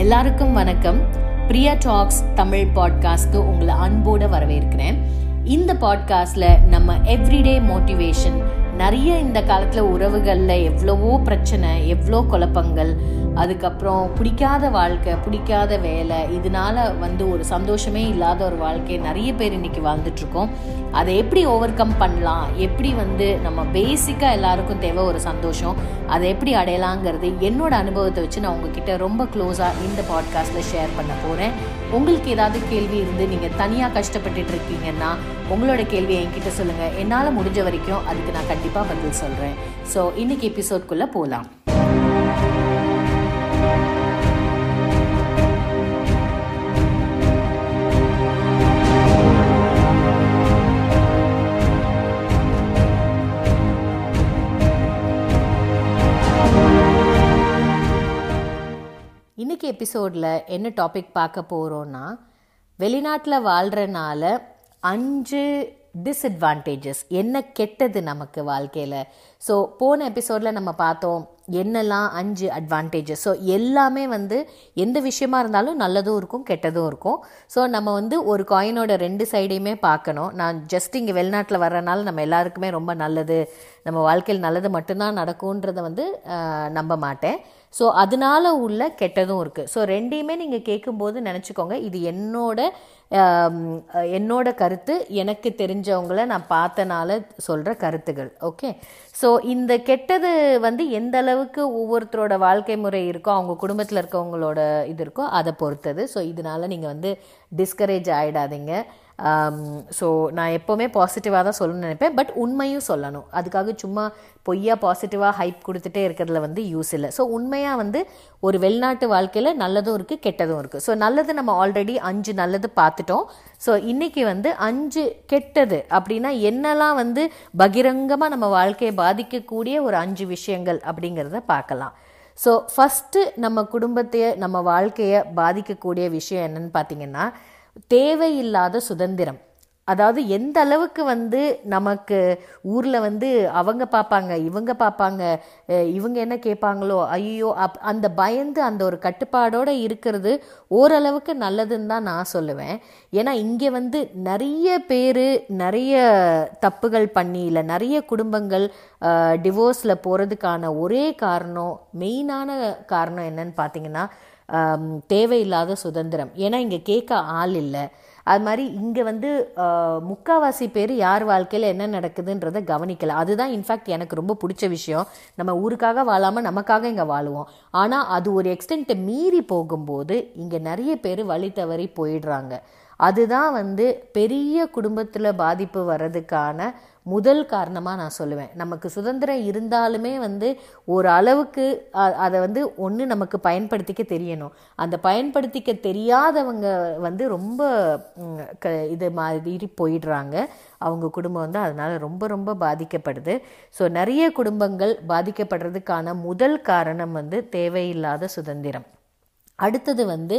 எல்லாருக்கும் வணக்கம். பிரியா டாக்ஸ் தமிழ் பாட்காஸ்ட்க்கு உங்களை அன்போட வரவேற்கிறேன். இந்த பாட்காஸ்ட்ல நம்ம எவ்ரிடே மோட்டிவேஷன் நிறைய இந்த காலத்தில் உறவுகளில் எவ்வளவோ பிரச்சனை எவ்வளோ குழப்பங்கள் அதுக்கப்புறம் பிடிக்காத வாழ்க்கை பிடிக்காத வேலை இதனால வந்து ஒரு சந்தோஷமே இல்லாத ஒரு வாழ்க்கையை நிறைய பேர் இன்னைக்கு வாழ்ந்துட்டுருக்கோம். அதை எப்படி ஓவர் கம் பண்ணலாம்? எப்படி வந்து நம்ம பேசிக்காக எல்லாருக்கும் தேவை ஒரு சந்தோஷம்? அதை எப்படி அடையலாங்கிறது என்னோட அனுபவத்தை வச்சு நான் உங்ககிட்ட ரொம்ப க்ளோஸாக இந்த பாட்காஸ்ட்டில் ஷேர் பண்ண போகிறேன் உங்களுக்கு ஏதாவது கேள்வி இருந்து நீங்கள் தனியாக கஷ்டப்பட்டுட்டு இருக்கீங்கன்னா உங்களோட கேள்வியை என்கிட்ட சொல்லுங்கள் என்னால் முடிஞ்ச வரைக்கும் அதுக்கு நான் கண்டிப்பாக பதில் சொல்கிறேன் ஸோ இன்னைக்கு எபிசோட்குள்ளே போகலாம் இன்றைக்கி எபிசோடில் என்ன டாபிக் பார்க்க போகிறோன்னா வெளிநாட்டில் வாழ்கிறனால அஞ்சு டிஸ்அட்வான்டேஜஸ் என்ன கெட்டது நமக்கு வாழ்க்கையில்? ஸோ போன எபிசோடில் நம்ம பார்த்தோம் என்னெல்லாம் அஞ்சு அட்வான்டேஜஸ் ஸோ எல்லாமே வந்து எந்த விஷயமா இருந்தாலும் நல்லதும் இருக்கும் கெட்டதும் இருக்கும். ஸோ நம்ம வந்து ஒரு காயினோட ரெண்டு சைடையுமே பார்க்கணும். நான் ஜஸ்ட் இங்கே வெளிநாட்டில் வர்றனால நம்ம எல்லாருக்குமே ரொம்ப நல்லது. நம்ம வாழ்க்கையில் நல்லது மட்டும்தான் நடக்கும்ன்றதை வந்து நம்ப மாட்டேன். ஸோ அதனால உள்ள கெட்டதும் இருக்குது ஸோ ரெண்டையுமே நீங்கள் கேட்கும்போது நினச்சிக்கோங்க. இது என்னோட என்னோட கருத்து. எனக்கு தெரிஞ்சவங்கள நான் பார்த்தனால சொல்கிற கருத்துகள். ஓகே ஸோ ஸோ இந்த கெட்டது வந்து எந்த அளவுக்கு ஒவ்வொருத்தரோட வாழ்க்கை முறை இருக்கோ அவங்க குடும்பத்தில் இருக்கவங்களோட இது இருக்கோ அதை பொறுத்தது. ஸோ இதனால நீங்கள் வந்து டிஸ்கரேஜ் ஆகிடாதீங்க Um, ஸோ நான் எப்போவுமே பாசிட்டிவாக தான் சொல்லணும்னு நினைப்பேன். பட் உண்மையும் சொல்லணும். அதுக்காக சும்மா பொய்யா பாசிட்டிவாக ஹைப் கொடுத்துட்டே இருக்கிறதுல வந்து யூஸ் இல்லை. ஸோ உண்மையாக வந்து ஒரு வெளிநாட்டு வாழ்க்கையில் நல்லதும் இருக்குது கெட்டதும் இருக்குது ஸோ நல்லது நம்ம ஆல்ரெடி அஞ்சு நல்லது பார்த்துட்டோம். ஸோ இன்றைக்கி வந்து அஞ்சு கெட்டது அப்படின்னா என்னெல்லாம் வந்து பகிரங்கமாக நம்ம வாழ்க்கையை பாதிக்கக்கூடிய ஒரு அஞ்சு விஷயங்கள் அப்படிங்கிறத பார்க்கலாம். ஸோ ஃபஸ்ட்டு நம்ம குடும்பத்தையே நம்ம வாழ்க்கையை பாதிக்கக்கூடிய விஷயம் என்னன்னு பார்த்தீங்கன்னா தேவையில்லாத சுதந்திரம். அதாவது எந்த அளவுக்கு வந்து நமக்கு ஊரில் வந்து அவங்க பார்ப்பாங்க இவங்க பார்ப்பாங்க இவங்க என்ன கேட்பாங்களோ ஐயோ அப் அந்த பயந்து அந்த ஒரு கட்டுப்பாடோடு இருக்கிறது ஓரளவுக்கு நல்லதுன்னு தான் நான் சொல்லுவேன். ஏன்னா இங்கே வந்து நிறைய பேர் நிறைய தப்புகள் பண்ணி இல்லை நிறைய குடும்பங்கள் டிவோர்ஸில் போகிறதுக்கான ஒரே காரணம் மெயினான காரணம் என்னன்னு பார்த்தீங்கன்னா தேவையில்லாத சுதந்திரம். ஏன்னா இங்கே கேட்க ஆள் இல்லை. அது மாதிரி இங்கே வந்து முக்காவாசி பேர் யார் வாழ்க்கையில் என்ன நடக்குதுன்றதை கவனிக்கல. அதுதான் இன்ஃபேக்ட் எனக்கு ரொம்ப பிடிச்ச விஷயம். நம்ம ஊருக்காக வாழாமல் நமக்காக இங்கே வாழுவோம். ஆனால் அது ஒரு எக்ஸ்டென்ட்டை மீறி போகும்போது இங்கே நிறைய பேர் வழி தவறி போயிடுறாங்க. அதுதான் வந்து பெரிய குடும்பத்தில் பாதிப்பு வர்றதுக்கான முதல் காரணமாக நான் சொல்லுவேன். நமக்கு சுதந்திரம் இருந்தாலுமே வந்து ஒரு அளவுக்கு அதை வந்து ஒன்று நமக்கு பயன்படுத்திக்க தெரியணும். அந்த பயன்படுத்திக்க தெரியாதவங்க வந்து ரொம்ப க இது மாதிரி போயிடுறாங்க. அவங்க குடும்பம் வந்து அதனால் ரொம்ப ரொம்ப பாதிக்கப்படுது. ஸோ நிறைய குடும்பங்கள் பாதிக்கப்படுறதுக்கான முதல் காரணம் வந்து தேவையில்லாத சுதந்திரம். அடுத்தது வந்து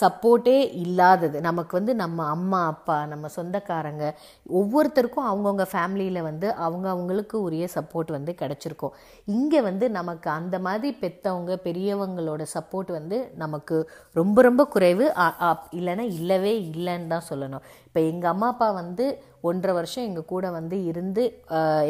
சப்போர்ட்டே இல்லாதது. நமக்கு வந்து நம்ம அம்மா அப்பா நம்ம சொந்தக்காரங்க ஒவ்வொருத்தருக்கும் அவங்கவுங்க ஃபேமிலியில் வந்து அவங்க அவங்களுக்கு உரிய சப்போர்ட் வந்து கிடச்சிருக்கும். இங்கே வந்து நமக்கு அந்த மாதிரி பெற்றவங்க பெரியவங்களோட சப்போர்ட் வந்து நமக்கு ரொம்ப ரொம்ப குறைவு. இல்லைன்னா இல்லவே இல்லைன்னு தான் சொல்லணும். இப்போ எங்கள் அம்மா அப்பா வந்து ஒன்றரை வருஷம் எங்கள் கூட வந்து இருந்து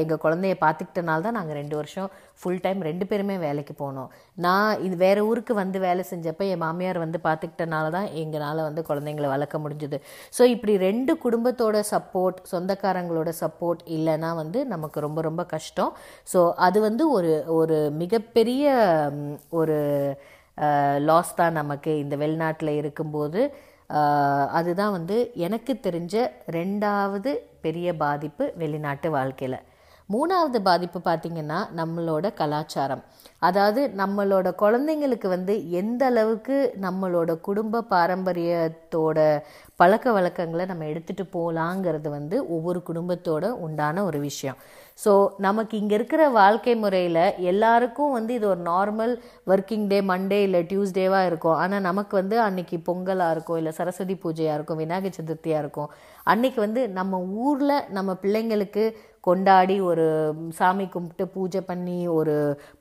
எங்கள் குழந்தைய பார்த்துக்கிட்டனால தான் நாங்கள் ரெண்டு வருஷம் ஃபுல் டைம் ரெண்டு பேருமே வேலைக்கு போனோம். நான் இது வேறு ஊருக்கு வந்து வேலை செஞ்சப்போ என் மாமியார் வந்து பார்த்துக்கிட்டனால தான் எங்களால் வந்து குழந்தைங்களை வளர்க்க முடிஞ்சுது. ஸோ இப்படி ரெண்டு குடும்பத்தோட சப்போர்ட் சொந்தக்காரங்களோட சப்போர்ட் இல்லைன்னா வந்து நமக்கு ரொம்ப ரொம்ப கஷ்டம். ஸோ அது வந்து ஒரு ஒரு மிகப்பெரிய ஒரு லாஸ் தான் நமக்கு இந்த வெளிநாட்டில் இருக்கும்போது. அதுதான் வந்து எனக்கு தெரிஞ்ச ரெண்டாவது பெரிய பாதிப்பு வெளிநாட்டு வாழ்க்கையில். மூணாவது பாதிப்பு பார்த்திங்கன்னா நம்மளோட கலாச்சாரம். அதாவது நம்மளோட குழந்தைங்களுக்கு வந்து எந்த அளவுக்கு நம்மளோட குடும்ப பாரம்பரியத்தோட பழக்க வழக்கங்களை நம்ம எடுத்துகிட்டு போகலாங்கிறது வந்து ஒவ்வொரு குடும்பத்தோட உண்டான ஒரு விஷயம். ஸோ நமக்கு இங்கே இருக்கிற வாழ்க்கை முறையில் எல்லாருக்கும் வந்து இது ஒரு நார்மல் ஒர்க்கிங் டே மண்டே இல்லை டியூஸ்டேவாக இருக்கும். ஆனால் நமக்கு வந்து அன்னைக்கு பொங்கலாக இருக்கும் இல்லை சரஸ்வதி பூஜையாக இருக்கும் விநாயகர் சதுர்த்தியாக இருக்கும். அன்னைக்கு வந்து நம்ம ஊரில் நம்ம பிள்ளைங்களுக்கு கொண்டாடி ஒரு சாமி கும்பிட்டு பூஜை பண்ணி ஒரு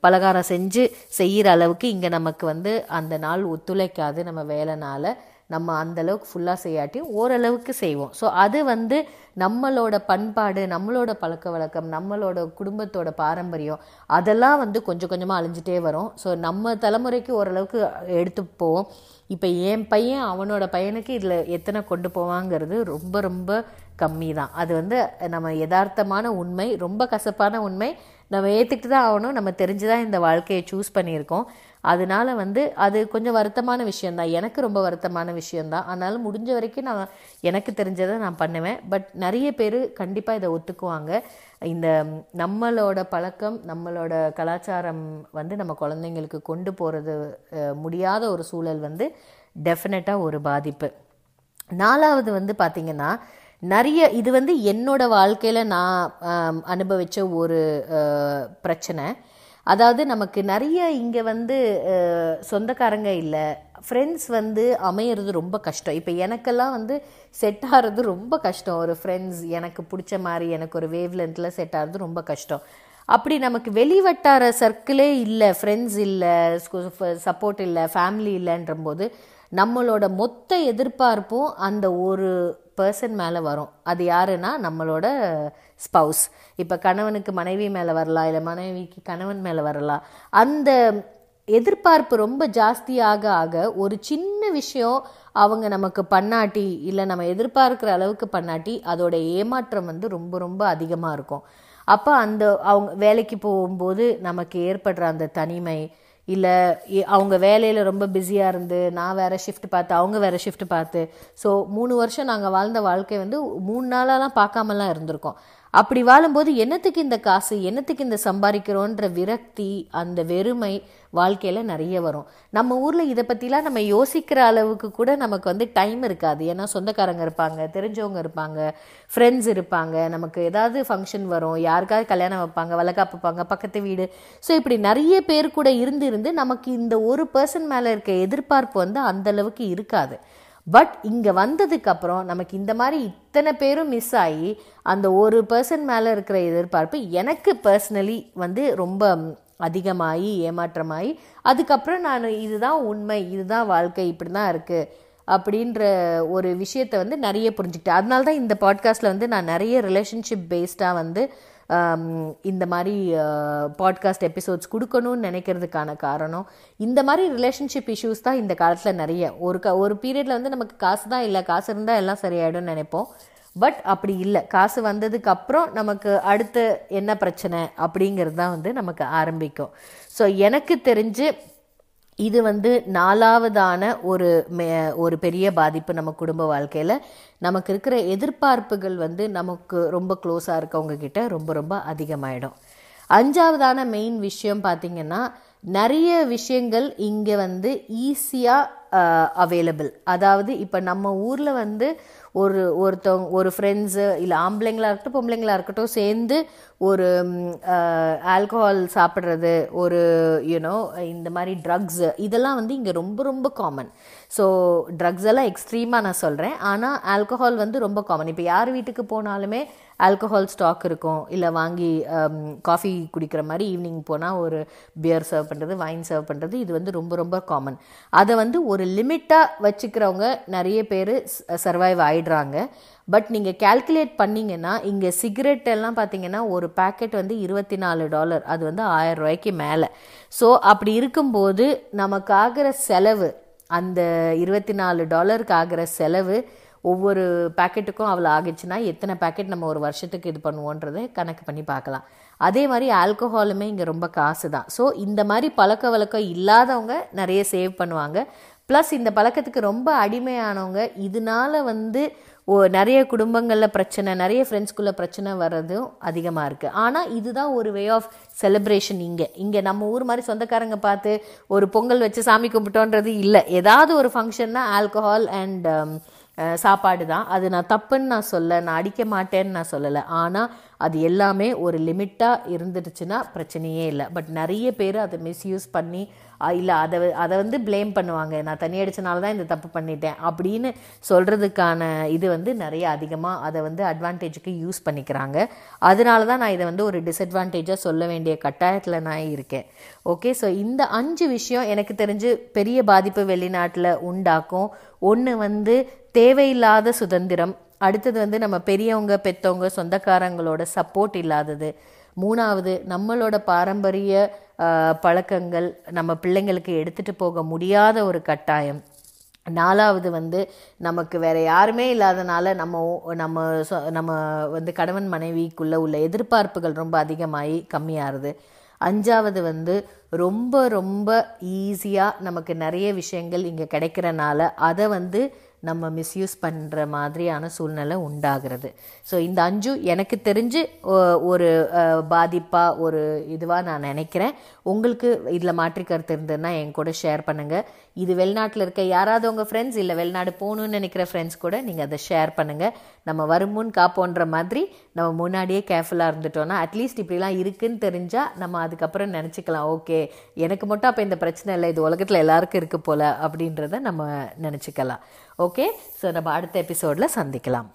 பலகாரம் செஞ்சு செய்கிற அளவுக்கு இங்கே நமக்கு வந்து அந்த நாள் ஒத்துழைக்காது நம்ம வேலைனால. நம்ம அந்த அளவுக்கு ஃபுல்லாக செய்யாட்டி ஓரளவுக்கு செய்வோம். ஸோ அது வந்து நம்மளோட பண்பாடு நம்மளோட பழக்க வழக்கம் நம்மளோட குடும்பத்தோட பாரம்பரியம் அதெல்லாம் வந்து கொஞ்சம் கொஞ்சமாக அழிஞ்சிட்டே வரும். ஸோ நம்ம தலைமுறைக்கு ஓரளவுக்கு எடுத்து போவோம் இப்போ என் பையன் அவனோட பையனுக்கு இதில் எத்தனை கொண்டு போவாங்கிறது ரொம்ப ரொம்ப கம்மி தான் அது வந்து நம்ம யதார்த்தமான உண்மை ரொம்ப கசப்பான உண்மை நம்ம ஏற்றுக்கிட்டு தான் ஆகணும். நம்ம தெரிஞ்சு தான் இந்த வாழ்க்கையை சூஸ் பண்ணியிருக்கோம். அதனால வந்து அது கொஞ்சம் வருத்தமான விஷயந்தான் எனக்கு ரொம்ப வருத்தமான விஷயந்தான் ஆனாலும் முடிஞ்ச வரைக்கும் நான் எனக்கு தெரிஞ்சதை நான் பண்ணுவேன். பட் நிறைய பேர் கண்டிப்பாக இதை ஒத்துக்குவாங்க. இந்த நம்மளோட பழக்கம் நம்மளோட கலாச்சாரம் வந்து நம்ம குழந்தைங்களுக்கு கொண்டு போகிறது முடியாத ஒரு சூழல் வந்து டெஃபினட்டாக ஒரு பாதிப்பு. நாலாவது வந்து பார்த்திங்கன்னா நிறைய இது வந்து என்னோட வாழ்க்கையில் நான் அனுபவித்த ஒரு பிரச்சனை. அதாவது நமக்கு நிறைய இங்கே வந்து சொந்தக்காரங்க இல்லை. ஃப்ரெண்ட்ஸ் வந்து அமையிறது ரொம்ப கஷ்டம். இப்போ எனக்கெல்லாம் வந்து செட் ஆகிறது ரொம்ப கஷ்டம். ஒரு ஃப்ரெண்ட்ஸ் எனக்கு பிடிச்ச மாதிரி எனக்கு ஒரு வேவ் லென்த்தில் செட் ஆகிறது ரொம்ப கஷ்டம். அப்படி நமக்கு வெளிவட்டார சர்க்கிளே இல்லை ஃப்ரெண்ட்ஸ் இல்லை சப்போர்ட் இல்லை ஃபேமிலி இல்லைன்ற போது நம்மளோட மொத்த எதிர்பார்ப்பும் அந்த ஒரு பர்சன் மேலே வரும். அது யாருன்னா நம்மளோட ஸ்பவுஸ் இப்போ கணவனுக்கு மனைவி மேலே வரலாம் இல்லை மனைவிக்கு கணவன் மேலே வரலாம். அந்த எதிர்பார்ப்பு ரொம்ப ஜாஸ்தியாக ஆக ஒரு சின்ன விஷயம் அவங்க நமக்கு பண்ணாட்டி இல்லை நம்ம எதிர்பார்க்குற அளவுக்கு பண்ணாட்டி அதோட ஏமாற்றம் வந்து ரொம்ப ரொம்ப அதிகமாக இருக்கும். அப்போ அந்த அவங்க வேலைக்கு போகும்போது நமக்கு ஏற்படுற அந்த தனிமை இல்லை அவங்க வேலையில் ரொம்ப பிஸியாக இருந்து நான் வேறு ஷிஃப்ட் பார்த்து அவங்க வேறு ஷிஃப்ட் பார்த்து. ஸோ மூணு வருஷம் நாங்கள் வாழ்ந்த வாழ்க்கை வந்து மூணு நாளெல்லாம் பார்க்காமலாம் இருந்திருக்கோம். அப்படி வாழும்போது என்னத்துக்கு இந்த காசு என்னத்துக்கு இந்த சம்பாதிக்கிறோன்ற விரக்தி அந்த வெறுமை வாழ்க்கையில் நிறைய வரும். நம்ம ஊரில் இதை பற்றிலாம் நம்ம யோசிக்கிற அளவுக்கு கூட நமக்கு வந்து டைம் இருக்காது. ஏன்னா சொந்தக்காரங்க இருப்பாங்க தெரிஞ்சவங்க இருப்பாங்க ஃப்ரெண்ட்ஸ் இருப்பாங்க. நமக்கு ஏதாவது ஃபங்க்ஷன் வரும் யாருக்காவது கல்யாணம் வைப்பாங்க வளக்காப்பு வைப்பாங்க பக்கத்து வீடு. ஸோ இப்படி நிறைய பேர் கூட இருந்து இருந்து நமக்கு இந்த ஒரு பர்சன் மேலே இருக்க எதிர்பார்ப்பு வந்து அந்த அளவுக்கு இருக்காது. பட் இங்கே வந்ததுக்கப்புறம் நமக்கு இந்த மாதிரி இத்தனை பேரும் மிஸ் ஆகி அந்த ஒரு பர்சன் மேலே இருக்கிற எதிர்பார்ப்பு எனக்கு பர்சனலி வந்து ரொம்ப அதிகமாகி ஏமாற்றமாகி அதுக்கப்புறம் நான் இதுதான் உண்மை இதுதான் வாழ்க்கை இப்படி தான் இருக்குது அப்படின்ற ஒரு விஷயத்தை வந்து நிறைய புரிஞ்சுக்கிட்டேன். அதனால தான் இந்த பாட்காஸ்ட்டில் வந்து நான் நிறைய ரிலேஷன்ஷிப் பேஸ்டாக வந்து இந்த மாதிரி பாட்காஸ்ட் எபிசோட்ஸ் கொடுக்கணும்னு நினைக்கிறதுக்கான காரணம். இந்த மாதிரி ரிலேஷன்ஷிப் இஷ்யூஸ் தான் இந்த காலத்தில் நிறைய. ஒரு க ஒரு பீரியடில் வந்து நமக்கு காசு தான் இல்லை காசு இருந்தால் எல்லாம் சரியாயிடும்னு நினைப்போம். பட் அப்படி இல்லை. காசு வந்ததுக்கு அப்புறம் நமக்கு அடுத்து என்ன பிரச்சனை அப்படிங்கிறது தான் வந்து நமக்கு ஆரம்பிக்கும். ஸோ எனக்கு தெரிஞ்சு இது வந்து நாலாவதான ஒரு மே ஒரு பெரிய பாதிப்பு நம்ம குடும்ப வாழ்க்கையில். நமக்கு இருக்கிற எதிர்பார்ப்புகள் வந்து நமக்கு ரொம்ப க்ளோஸாக இருக்கவங்க கிட்ட ரொம்ப ரொம்ப அதிகமாயிடும். அஞ்சாவதான மெயின் விஷயம் பார்த்திங்கன்னா நிறைய விஷயங்கள் இங்கே வந்து ஈஸியாக அவைலபிள் அதாவது இப்போ நம்ம ஊரில் வந்து ஒரு ஒருத்தவங்க ஒரு ஃப்ரெண்ட்ஸு இல்லை ஆம்பளைங்களா இருக்கட்டும் பொம்பளைங்களா இருக்கட்டும் சேர்ந்து ஒரு ஆல்கஹால் சாப்பிட்றது ஒரு யூனோ இந்த மாதிரி ட்ரக்ஸு இதெல்லாம் வந்து இங்கே ரொம்ப ரொம்ப காமன் ஸோ ட்ரக்ஸ் எல்லாம் எக்ஸ்ட்ரீமாக நான் சொல்கிறேன் ஆனால் ஆல்கஹால் வந்து ரொம்ப காமன் இப்போ யார் வீட்டுக்கு போனாலுமே ஆல்கஹால் ஸ்டாக் இருக்கும். இல்லை வாங்கி um, காஃபி குடிக்கிற மாதிரி ஈவினிங் போனால் ஒரு பியர் சர்வ் பண்ணுறது வைன் சர்வ் பண்ணுறது இது வந்து ரொம்ப ரொம்ப காமன் அதை வந்து ஒரு லிமிட்டாக வச்சுக்கிறவங்க நிறைய பேர் சர்வைவ் ஆயிடுறாங்க. பட் நீங்கள் கேல்குலேட் பண்ணிங்கன்னா இங்கே சிகரெட் எல்லாம் பார்த்தீங்கன்னா ஒரு பேக்கெட் வந்து இருபத்தி நாலு டாலர் அது வந்து ஆயிரம் ரூபாய்க்கு மேலே. ஸோ அப்படி இருக்கும்போது நமக்காகிற செலவு அந்த இருபத்தி நாலு டாலருக்கு ஆகிற செலவு ஒவ்வொரு பேக்கெட்டுக்கும் அவ்வளோ ஆகிடுச்சுன்னா எத்தனை பேக்கெட் நம்ம ஒரு வருஷத்துக்கு இது பண்ணுவோன்றதை கணக்கு பண்ணி பார்க்கலாம். அதே மாதிரி ஆல்கஹாலுமே இங்கே ரொம்ப காசு தான் ஸோ இந்த மாதிரி பழக்க வழக்கம் இல்லாதவங்க நிறைய சேவ் பண்ணுவாங்க. ப்ளஸ் இந்த பழக்கத்துக்கு ரொம்ப அடிமையானவங்க இதனால வந்து ஓ நிறைய குடும்பங்களில் பிரச்சனை நிறைய ஃப்ரெண்ட்ஸ்குள்ளே பிரச்சனை வர்றதும் அதிகமாக இருக்குது ஆனால் இதுதான் ஒரு வே ஆஃப் செலிப்ரேஷன் இங்கே. இங்கே நம்ம ஊர் மாதிரி சொந்தக்காரங்க பார்த்து ஒரு பொங்கல் வச்சு சாமி கும்பிட்டோன்றது இல்லை. ஏதாவது ஒரு ஃபங்க்ஷன்னா ஆல்கஹால் அண்ட் சாப்பாடு தான். அது நான் தப்புன்னு நான் சொல்ல நான் அடிக்க மாட்டேன்னு நான் சொல்லலை. ஆனால் அது எல்லாமே ஒரு லிமிட்டாக இருந்துடுச்சுன்னா பிரச்சனையே இல்லை. பட் நிறைய பேர் அதை மிஸ்யூஸ் பண்ணி இல்லை அதை அதை வந்து ப்ளேம் பண்ணுவாங்க. நான் தண்ணி அடிச்சனால தான் இந்த தப்பு பண்ணிட்டேன் அப்படின்னு சொல்கிறதுக்கான இது வந்து நிறைய அதிகமாக அதை வந்து அட்வான்டேஜுக்கு யூஸ் பண்ணிக்கிறாங்க. அதனால தான் நான் இதை வந்து ஒரு டிஸ்அட்வான்டேஜாக சொல்ல வேண்டிய கட்டாயத்தில் நான் இருக்கேன். ஓகே ஸோ இந்த அஞ்சு விஷயம் எனக்கு தெரிஞ்சு பெரிய பாதிப்பு வெளிநாட்டில் உண்டாக்கும். ஒன்று வந்து தேவையில்லாத சுதந்திரம் அடுத்தது வந்து நம்ம பெரியவங்க பெற்றவங்க சொந்தக்காரங்களோட சப்போர்ட் இல்லாதது. மூணாவது நம்மளோட பாரம்பரிய பழக்கங்கள் நம்ம பிள்ளைங்களுக்கு எடுத்துகிட்டு போக முடியாத ஒரு கட்டாயம். நாலாவது வந்து நமக்கு வேற யாருமே இல்லாதனால நம்ம நம்ம சொ- நம்ம வந்து கணவன் மனைவிக்குள்ளே உள்ள எதிர்பார்ப்புகள் ரொம்ப அதிகமாகி கம்மியாகுது அஞ்சாவது வந்து ரொம்ப ரொம்ப ஈஸியாக நமக்கு நிறைய விஷயங்கள் இங்கே கிடைக்கிறனால அதை வந்து நம்ம மிஸ்யூஸ் பண்ணுற மாதிரியான சூழ்நிலை உண்டாகிறது. ஸோ இந்த அஞ்சு எனக்கு தெரிஞ்சு ஒரு பாதிப்பாக ஒரு இதுவாக நான் நினைக்கிறேன். உங்களுக்கு இதில் மாற்றி கருத்து இருந்ததுன்னா என் கூட ஷேர் பண்ணுங்கள் இது வெளிநாட்டில் இருக்க யாராவது உங்கள் ஃப்ரெண்ட்ஸ் இல்லை வெளிநாடு போகணுன்னு நினைக்கிற ஃப்ரெண்ட்ஸ் கூட நீங்கள் அதை ஷேர் பண்ணுங்கள் நம்ம வருமுன் காப்போன்ற மாதிரி நம்ம முன்னாடியே கேர்ஃபுல்லாக இருந்துட்டோம்னா அட்லீஸ்ட் இப்படிலாம் இருக்குன்னு தெரிஞ்சால் நம்ம அதுக்கப்புறம் நினச்சிக்கலாம். ஓகே எனக்கு மட்டும் அப்போ இந்த பிரச்சனை இல்லை இது உலகத்தில் எல்லாருக்கும் இருக்குது போல் அப்படின்றத நம்ம நினச்சிக்கலாம். ஓகே ஸோ நம்ம அடுத்த எபிசோடில் சந்திக்கலாம்.